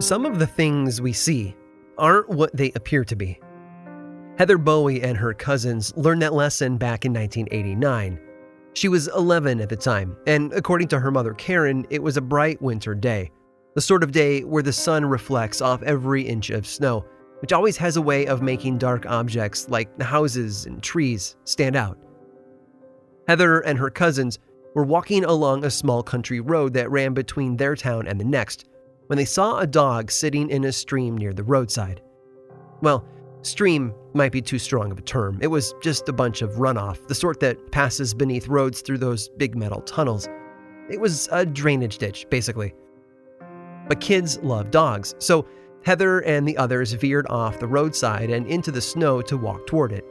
Some of the things we see aren't what they appear to be. Heather Bowie and her cousins learned that lesson back in 1989. She was 11 at the time, and according to her mother Karen, it was a bright winter day. The sort of day where the sun reflects off every inch of snow, which always has a way of making dark objects like houses and trees stand out. Heather and her cousins were walking along a small country road that ran between their town and the next when they saw a dog sitting in a stream near the roadside. Well, stream might be too strong of a term. It was just a bunch of runoff, the sort that passes beneath roads through those big metal tunnels. It was a drainage ditch, basically. But kids love dogs, so Heather and the others veered off the roadside and into the snow to walk toward it.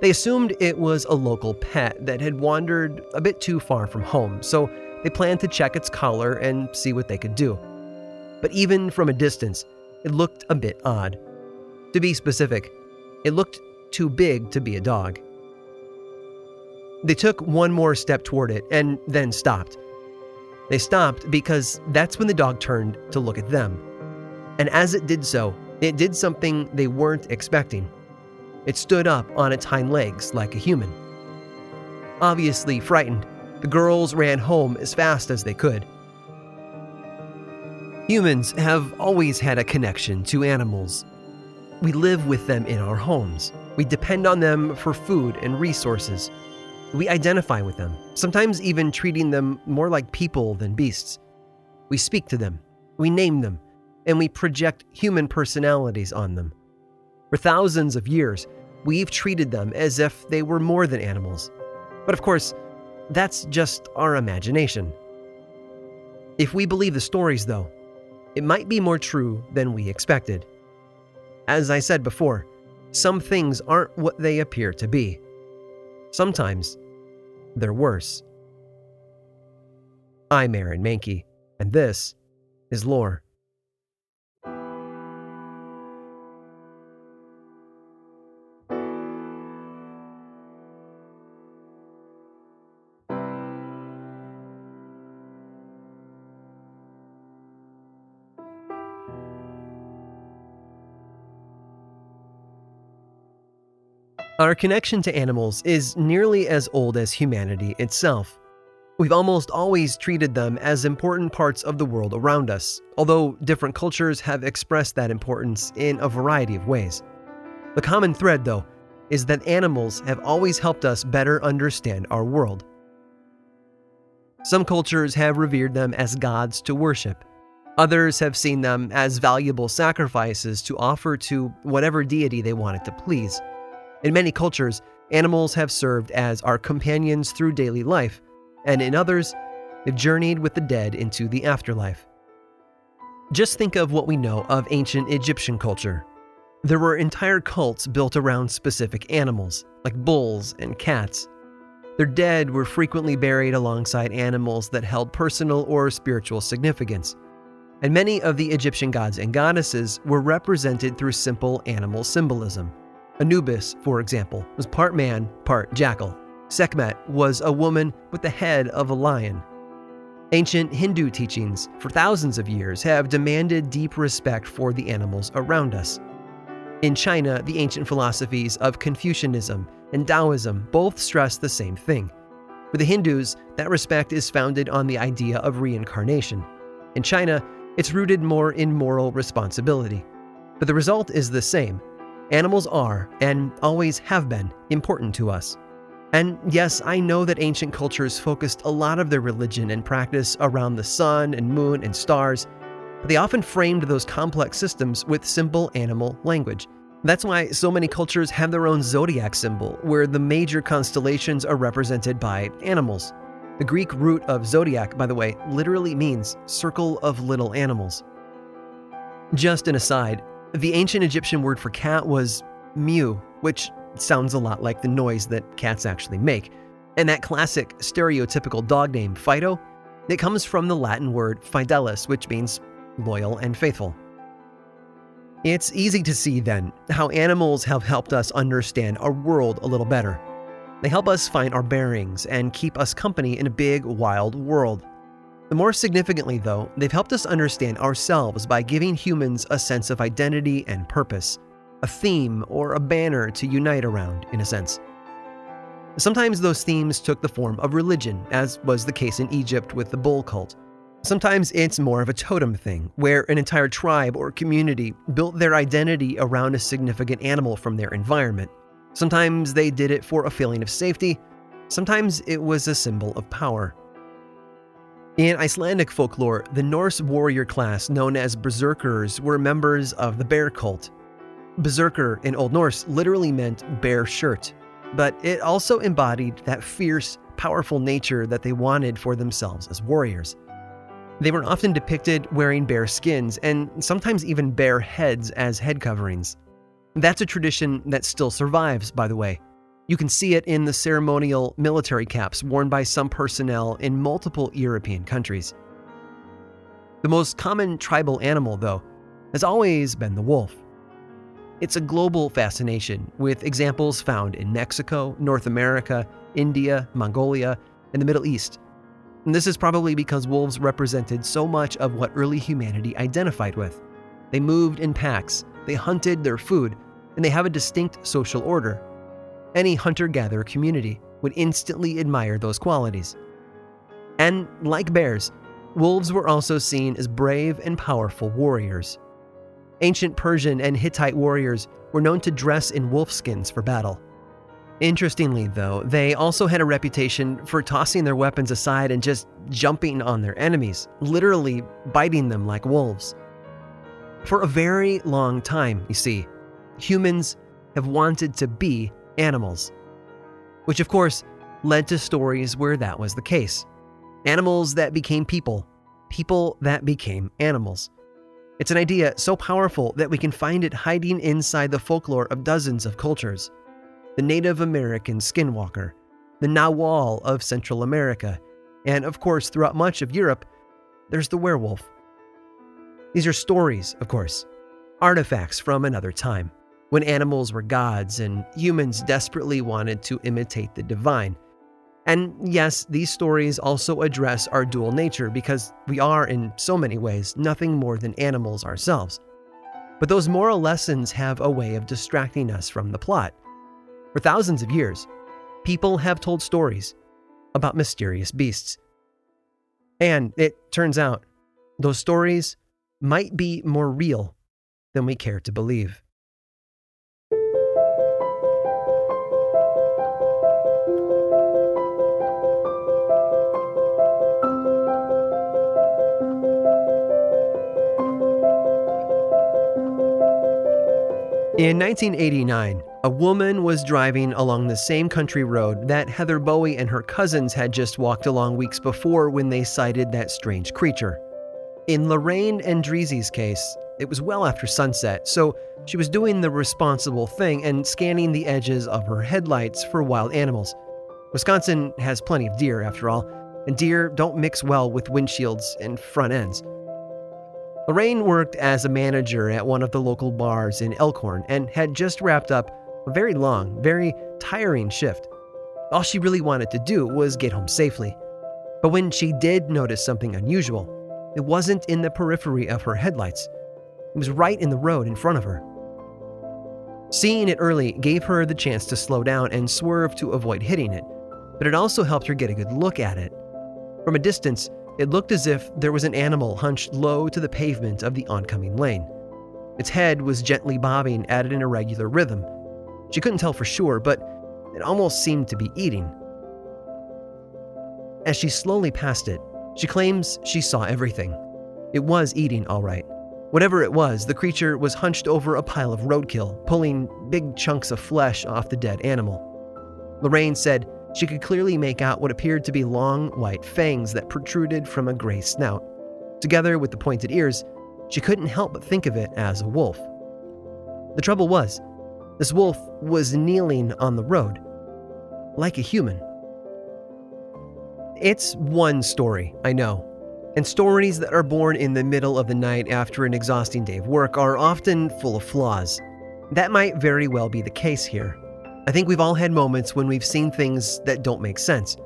They assumed it was a local pet that had wandered a bit too far from home, so they planned to check its collar and see what they could do. But even from a distance, it looked a bit odd. To be specific, it looked too big to be a dog. They took one more step toward it and then stopped. They stopped because that's when the dog turned to look at them. And as it did so, it did something they weren't expecting. It stood up on its hind legs like a human. Obviously frightened, the girls ran home as fast as they could. Humans have always had a connection to animals. We live with them in our homes. We depend on them for food and resources. We identify with them, sometimes even treating them more like people than beasts. We speak to them, we name them, and we project human personalities on them. For thousands of years, we've treated them as if they were more than animals. But of course, that's just our imagination. If we believe the stories, though, it might be more true than we expected. As I said before, some things aren't what they appear to be. Sometimes, they're worse. I'm Aaron Mahnke, and this is Lore. Our connection to animals is nearly as old as humanity itself. We've almost always treated them as important parts of the world around us, although different cultures have expressed that importance in a variety of ways. The common thread, though, is that animals have always helped us better understand our world. Some cultures have revered them as gods to worship. Others have seen them as valuable sacrifices to offer to whatever deity they wanted to please. In many cultures, animals have served as our companions through daily life, and in others, they've journeyed with the dead into the afterlife. Just think of what we know of ancient Egyptian culture. There were entire cults built around specific animals, like bulls and cats. Their dead were frequently buried alongside animals that held personal or spiritual significance. And many of the Egyptian gods and goddesses were represented through simple animal symbolism. Anubis, for example, was part man, part jackal. Sekhmet was a woman with the head of a lion. Ancient Hindu teachings for thousands of years have demanded deep respect for the animals around us. In China, the ancient philosophies of Confucianism and Taoism both stress the same thing. For the Hindus, that respect is founded on the idea of reincarnation. In China, it's rooted more in moral responsibility. But the result is the same Animals are, and always have been, important to us. And yes, I know that ancient cultures focused a lot of their religion and practice around the sun and moon and stars, but they often framed those complex systems with simple animal language. That's why so many cultures have their own zodiac symbol, where the major constellations are represented by animals. The Greek root of zodiac, by the way, literally means circle of little animals. Just an aside, the ancient Egyptian word for cat was mew, which sounds a lot like the noise that cats actually make. And that classic stereotypical dog name, Fido, it comes from the Latin word fidelis, which means loyal and faithful. It's easy to see then how animals have helped us understand our world a little better. They help us find our bearings and keep us company in a big, wild world. The more significantly, though, they've helped us understand ourselves by giving humans a sense of identity and purpose, a theme or a banner to unite around, in a sense. Sometimes those themes took the form of religion, as was the case in Egypt with the bull cult. Sometimes it's more of a totem thing, where an entire tribe or community built their identity around a significant animal from their environment. Sometimes they did it for a feeling of safety, sometimes it was a symbol of power. In Icelandic folklore, the Norse warrior class known as berserkers were members of the bear cult. Berserker in Old Norse literally meant bear shirt, but it also embodied that fierce, powerful nature that they wanted for themselves as warriors. They were often depicted wearing bear skins and sometimes even bear heads as head coverings. That's a tradition that still survives, by the way. You can see it in the ceremonial military caps worn by some personnel in multiple European countries. The most common tribal animal, though, has always been the wolf. It's a global fascination, with examples found in Mexico, North America, India, Mongolia, and the Middle East. And this is probably because wolves represented so much of what early humanity identified with. They moved in packs, they hunted their food, and they have a distinct social order. Any hunter gatherer community would instantly admire those qualities. And like bears, wolves were also seen as brave and powerful warriors. Ancient Persian and Hittite warriors were known to dress in wolfskins for battle. Interestingly, though, they also had a reputation for tossing their weapons aside and just jumping on their enemies, literally biting them like wolves. For a very long time, you see, humans have wanted to be animals. Which, of course, led to stories where that was the case. Animals that became people, people that became animals. It's an idea so powerful that we can find it hiding inside the folklore of dozens of cultures. The Native American skinwalker, the Nahual of Central America, and of course, throughout much of Europe, there's the werewolf. These are stories, of course, artifacts from another time, when animals were gods and humans desperately wanted to imitate the divine. And yes, these stories also address our dual nature because we are, in so many ways, nothing more than animals ourselves. But those moral lessons have a way of distracting us from the plot. For thousands of years, people have told stories about mysterious beasts. And it turns out, those stories might be more real than we care to believe. In 1989, a woman was driving along the same country road that Heather Bowie and her cousins had just walked along weeks before when they sighted that strange creature. In Lorraine Endrizzi's case, it was well after sunset, so she was doing the responsible thing and scanning the edges of her headlights for wild animals. Wisconsin has plenty of deer, after all, and deer don't mix well with windshields and front ends. Lorraine worked as a manager at one of the local bars in Elkhorn and had just wrapped up a very long, very tiring shift. All she really wanted to do was get home safely. But when she did notice something unusual, it wasn't in the periphery of her headlights. It was right in the road in front of her. Seeing it early gave her the chance to slow down and swerve to avoid hitting it, but it also helped her get a good look at it. From a distance, it looked as if there was an animal hunched low to the pavement of the oncoming lane. Its head was gently bobbing at an irregular rhythm. She couldn't tell for sure, but it almost seemed to be eating. As she slowly passed it, she claims she saw everything. It was eating, all right. Whatever it was, the creature was hunched over a pile of roadkill, pulling big chunks of flesh off the dead animal. Lorraine said she could clearly make out what appeared to be long, white fangs that protruded from a gray snout. Together with the pointed ears, she couldn't help but think of it as a wolf. The trouble was, this wolf was kneeling on the road, like a human. It's one story, I know, and stories that are born in the middle of the night after an exhausting day of work are often full of flaws. That might very well be the case here. I think we've all had moments when we've seen things that don't make sense.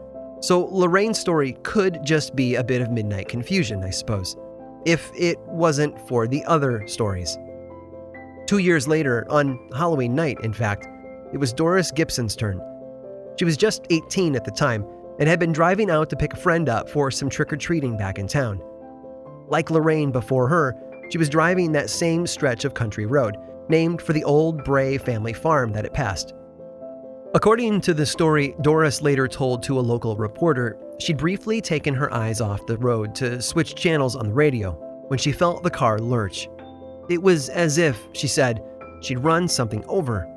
So Lorraine's story could just be a bit of midnight confusion, I suppose, if it wasn't for the other stories. Two years later, on Halloween night, in fact, it was Doris Gibson's turn. She was just 18 at the time and had been driving out to pick a friend up for some trick or treating back in town. Like Lorraine before her, she was driving that same stretch of country road, named for the old Bray family farm that it passed. According to the story Doris later told to a local reporter, she'd briefly taken her eyes off the road to switch channels on the radio when she felt the car lurch. It was as if, she said, she'd run something over.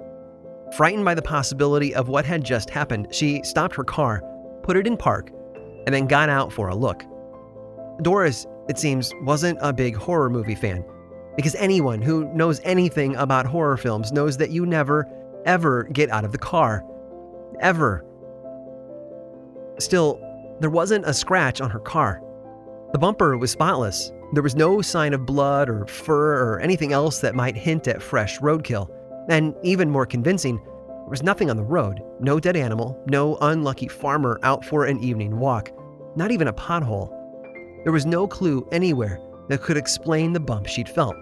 Frightened by the possibility of what had just happened, she stopped her car put it in park, and then got out for a look. Doris, it seems, wasn't a big horror movie fan, because anyone who knows anything about horror films knows that you never, ever get out of the car. Ever. Still, there wasn't a scratch on her car. The bumper was spotless. There was no sign of blood or fur or anything else that might hint at fresh roadkill. And even more convincing, there was nothing on the road no dead animal, no unlucky farmer out for an evening walk, not even a pothole. There was no clue anywhere that could explain the bump she'd felt.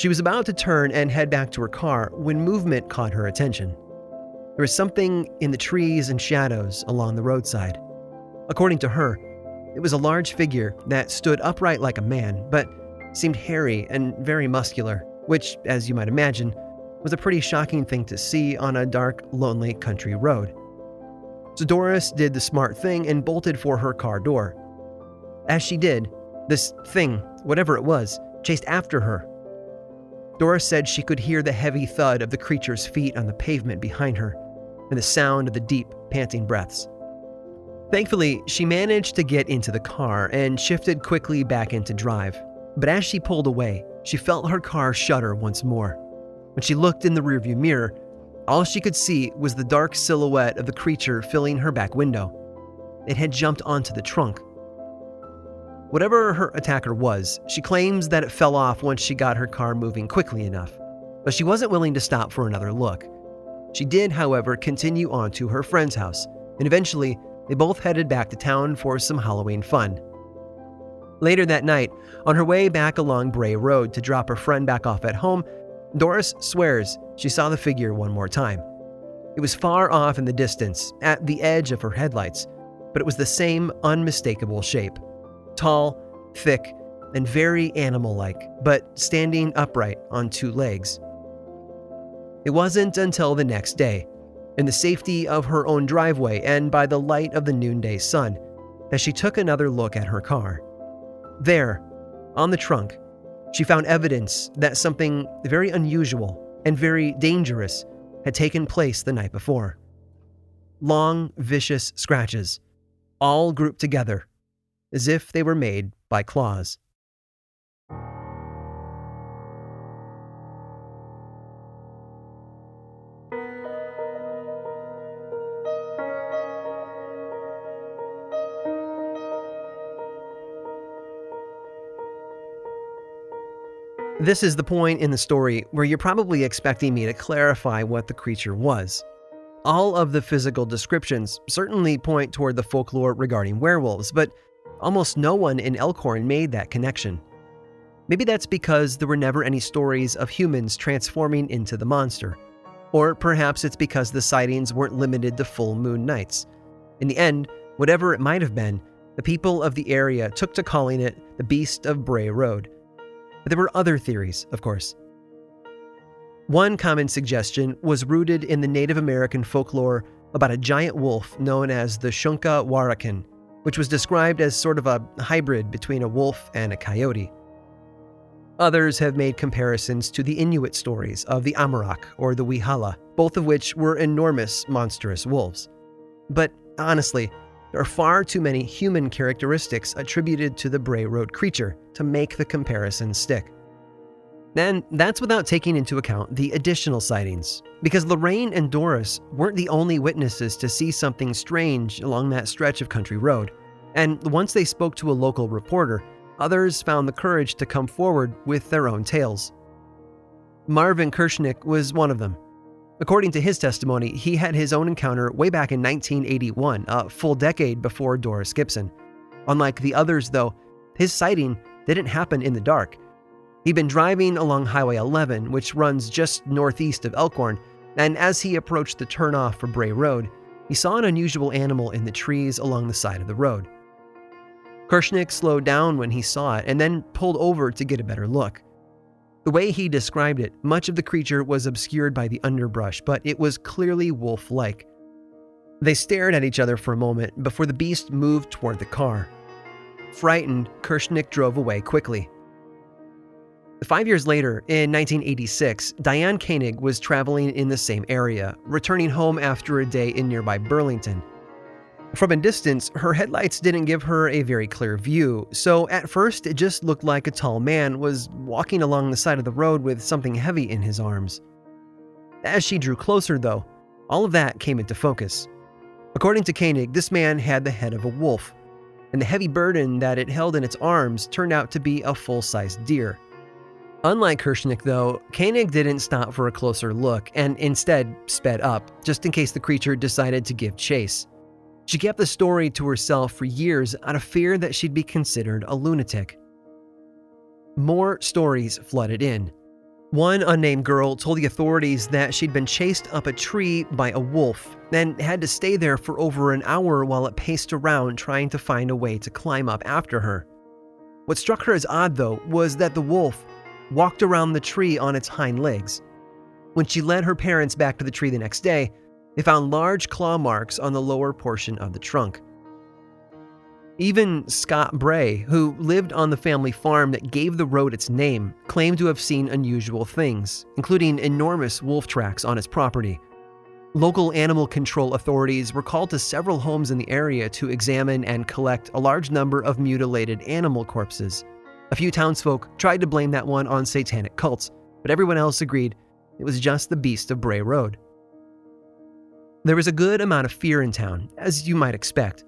She was about to turn and head back to her car when movement caught her attention. There was something in the trees and shadows along the roadside. According to her, it was a large figure that stood upright like a man, but seemed hairy and very muscular, which, as you might imagine, was a pretty shocking thing to see on a dark, lonely country road. So Doris did the smart thing and bolted for her car door. As she did, this thing, whatever it was, chased after her. Doris said she could hear the heavy thud of the creature's feet on the pavement behind her and the sound of the deep, panting breaths. Thankfully, she managed to get into the car and shifted quickly back into drive. But as she pulled away, she felt her car shudder once more. When she looked in the rearview mirror, all she could see was the dark silhouette of the creature filling her back window. It had jumped onto the trunk. Whatever her attacker was, she claims that it fell off once she got her car moving quickly enough, but she wasn't willing to stop for another look. She did, however, continue on to her friend's house, and eventually they both headed back to town for some Halloween fun. Later that night, on her way back along Bray Road to drop her friend back off at home, Doris swears she saw the figure one more time. It was far off in the distance, at the edge of her headlights, but it was the same unmistakable shape tall, thick, and very animal like, but standing upright on two legs. It wasn't until the next day, in the safety of her own driveway and by the light of the noonday sun, that she took another look at her car. There, on the trunk, she found evidence that something very unusual and very dangerous had taken place the night before. Long, vicious scratches, all grouped together, as if they were made by claws. This is the point in the story where you're probably expecting me to clarify what the creature was. All of the physical descriptions certainly point toward the folklore regarding werewolves, but almost no one in Elkhorn made that connection. Maybe that's because there were never any stories of humans transforming into the monster. Or perhaps it's because the sightings weren't limited to full moon nights. In the end, whatever it might have been, the people of the area took to calling it the Beast of Bray Road but there were other theories, of course. One common suggestion was rooted in the Native American folklore about a giant wolf known as the Shunka Warakin, which was described as sort of a hybrid between a wolf and a coyote. Others have made comparisons to the Inuit stories of the Amarok or the Waheela, both of which were enormous, monstrous wolves. But honestly, there are far too many human characteristics attributed to the Bray Road creature to make the comparison stick. And that's without taking into account the additional sightings, because Lorraine and Doris weren't the only witnesses to see something strange along that stretch of country road. And once they spoke to a local reporter, others found the courage to come forward with their own tales. Marvin Kirschnick was one of them. According to his testimony, he had his own encounter way back in 1981, a full decade before Doris Gibson. Unlike the others, though, his sighting didn't happen in the dark. He'd been driving along Highway 11, which runs just northeast of Elkhorn, and as he approached the turnoff for Bray Road, he saw an unusual animal in the trees along the side of the road. Kershnick slowed down when he saw it and then pulled over to get a better look. The way he described it, much of the creature was obscured by the underbrush, but it was clearly wolf like. They stared at each other for a moment before the beast moved toward the car. Frightened, Kershnick drove away quickly. Five years later, in 1986, Diane Koenig was traveling in the same area, returning home after a day in nearby Burlington. From a distance, her headlights didn't give her a very clear view, so at first it just looked like a tall man was walking along the side of the road with something heavy in his arms. As she drew closer, though, all of that came into focus. According to Koenig, this man had the head of a wolf, and the heavy burden that it held in its arms turned out to be a full sized deer. Unlike Kershnick, though, Koenig didn't stop for a closer look and instead sped up, just in case the creature decided to give chase. She kept the story to herself for years out of fear that she'd be considered a lunatic. More stories flooded in. One unnamed girl told the authorities that she'd been chased up a tree by a wolf and had to stay there for over an hour while it paced around trying to find a way to climb up after her. What struck her as odd, though, was that the wolf walked around the tree on its hind legs. When she led her parents back to the tree the next day, they found large claw marks on the lower portion of the trunk. Even Scott Bray, who lived on the family farm that gave the road its name, claimed to have seen unusual things, including enormous wolf tracks on his property. Local animal control authorities were called to several homes in the area to examine and collect a large number of mutilated animal corpses. A few townsfolk tried to blame that one on satanic cults, but everyone else agreed it was just the beast of Bray Road. There was a good amount of fear in town, as you might expect,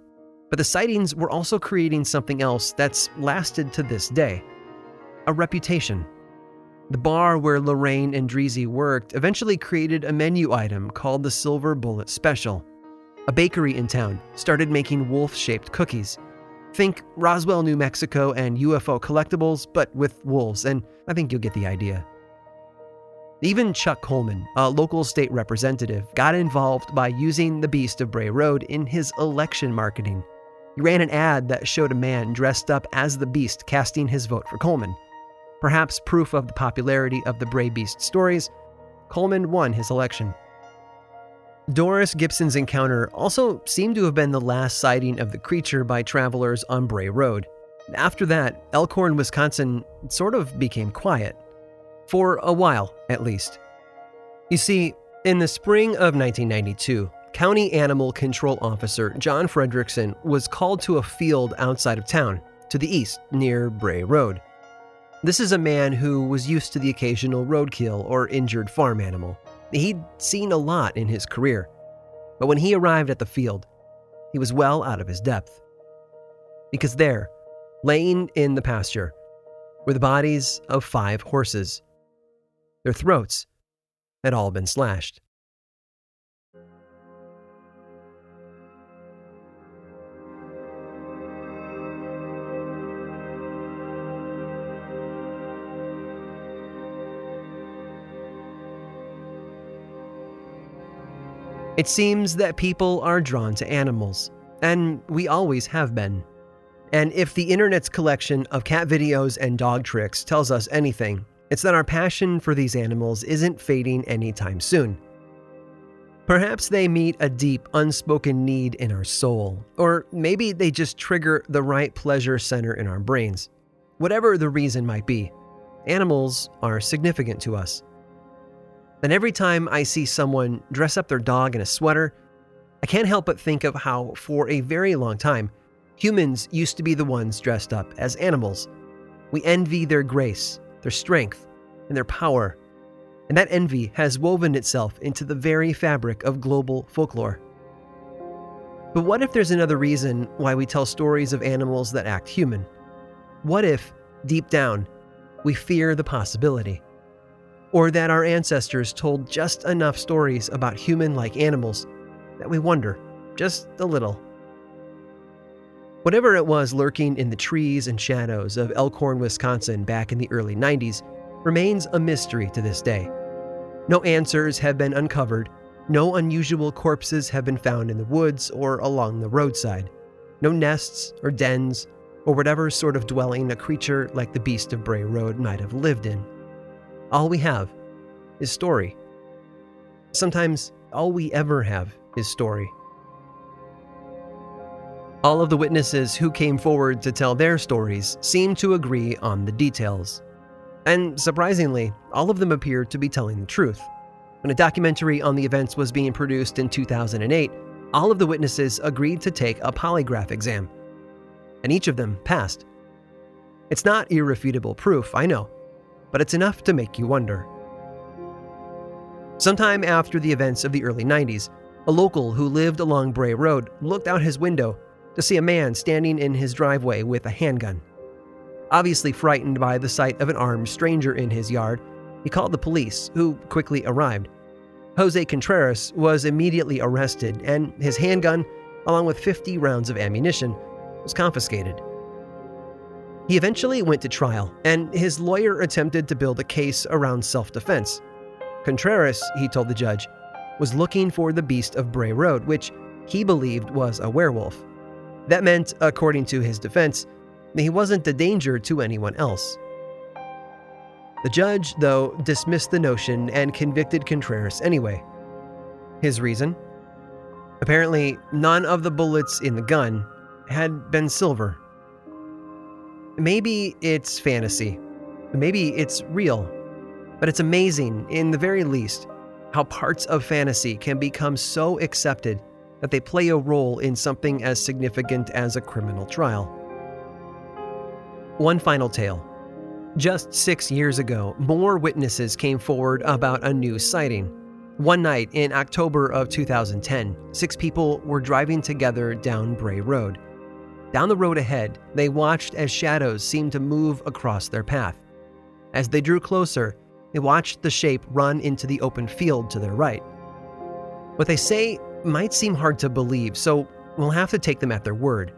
but the sightings were also creating something else that's lasted to this day a reputation. The bar where Lorraine Endrizzi worked eventually created a menu item called the Silver Bullet Special. A bakery in town started making wolf shaped cookies. Think Roswell, New Mexico, and UFO collectibles, but with wolves, and I think you'll get the idea. Even Chuck Coleman, a local state representative, got involved by using the Beast of Bray Road in his election marketing. He ran an ad that showed a man dressed up as the Beast casting his vote for Coleman. Perhaps proof of the popularity of the Bray Beast stories, Coleman won his election. Doris Gibson's encounter also seemed to have been the last sighting of the creature by travelers on Bray Road. After that, Elkhorn, Wisconsin sort of became quiet. For a while, at least. You see, in the spring of 1992, County Animal Control Officer John Fredrickson was called to a field outside of town, to the east, near Bray Road. This is a man who was used to the occasional roadkill or injured farm animal. He'd seen a lot in his career. But when he arrived at the field, he was well out of his depth. Because there, laying in the pasture, were the bodies of five horses their throats had all been slashed. It seems that people are drawn to animals, and we always have been. And if the internet's collection of cat videos and dog tricks tells us anything, it's that our passion for these animals isn't fading anytime soon. Perhaps they meet a deep, unspoken need in our soul, or maybe they just trigger the right pleasure center in our brains. Whatever the reason might be, animals are significant to us. And every time I see someone dress up their dog in a sweater, I can't help but think of how, for a very long time, humans used to be the ones dressed up as animals. We envy their grace, their strength, and their power. And that envy has woven itself into the very fabric of global folklore. But what if there's another reason why we tell stories of animals that act human? What if, deep down, we fear the possibility? Or that our ancestors told just enough stories about human like animals that we wonder just a little. Whatever it was lurking in the trees and shadows of Elkhorn, Wisconsin back in the early 90s remains a mystery to this day. No answers have been uncovered, no unusual corpses have been found in the woods or along the roadside, no nests or dens or whatever sort of dwelling a creature like the Beast of Bray Road might have lived in. All we have is story. Sometimes all we ever have is story. All of the witnesses who came forward to tell their stories seem to agree on the details. And surprisingly, all of them appear to be telling the truth. When a documentary on the events was being produced in 2008, all of the witnesses agreed to take a polygraph exam, and each of them passed. It's not irrefutable proof, I know, but it's enough to make you wonder. Sometime after the events of the early 90s, a local who lived along Bray Road looked out his window to see a man standing in his driveway with a handgun. Obviously frightened by the sight of an armed stranger in his yard, he called the police, who quickly arrived. Jose Contreras was immediately arrested, and his handgun, along with 50 rounds of ammunition, was confiscated. He eventually went to trial, and his lawyer attempted to build a case around self defense. Contreras, he told the judge, was looking for the beast of Bray Road, which he believed was a werewolf. That meant, according to his defense, he wasn't a danger to anyone else. The judge, though, dismissed the notion and convicted Contreras anyway. His reason? Apparently, none of the bullets in the gun had been silver. Maybe it's fantasy. Maybe it's real. But it's amazing, in the very least, how parts of fantasy can become so accepted that they play a role in something as significant as a criminal trial. One final tale. Just six years ago, more witnesses came forward about a new sighting. One night in October of 2010, six people were driving together down Bray Road. Down the road ahead, they watched as shadows seemed to move across their path. As they drew closer, they watched the shape run into the open field to their right. What they say might seem hard to believe, so we'll have to take them at their word.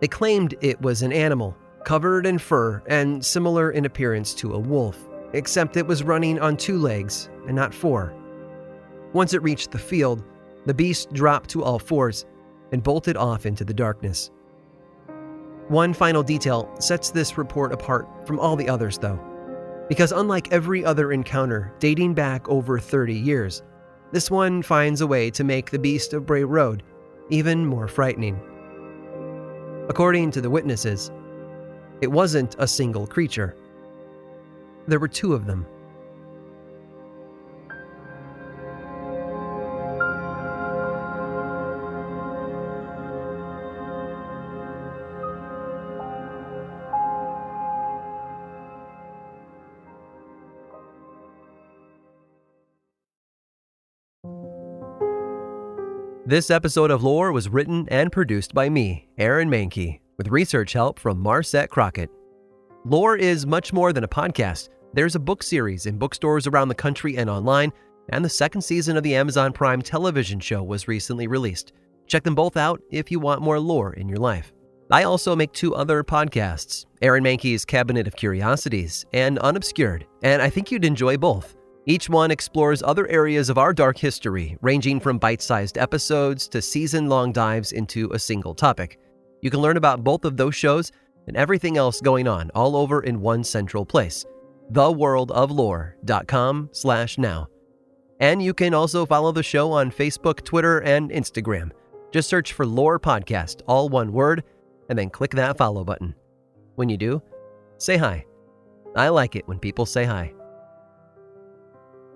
They claimed it was an animal, covered in fur and similar in appearance to a wolf, except it was running on two legs and not four. Once it reached the field, the beast dropped to all fours and bolted off into the darkness. One final detail sets this report apart from all the others, though, because unlike every other encounter dating back over 30 years, this one finds a way to make the Beast of Bray Road even more frightening. According to the witnesses, it wasn't a single creature. There were two of them. This episode of Lore was written and produced by me, Aaron Mahnke, with research help from Marset Crockett. Lore is much more than a podcast. There's a book series in bookstores around the country and online, and the second season of the Amazon Prime television show was recently released. Check them both out if you want more lore in your life. I also make two other podcasts Aaron Mahnke's Cabinet of Curiosities and Unobscured, and I think you'd enjoy both. Each one explores other areas of our dark history, ranging from bite sized episodes to season long dives into a single topic. You can learn about both of those shows and everything else going on all over in one central place theworldoflore.com slash now. And you can also follow the show on Facebook, Twitter, and Instagram. Just search for Lore Podcast, all one word, and then click that follow button. When you do, say hi. I like it when people say hi.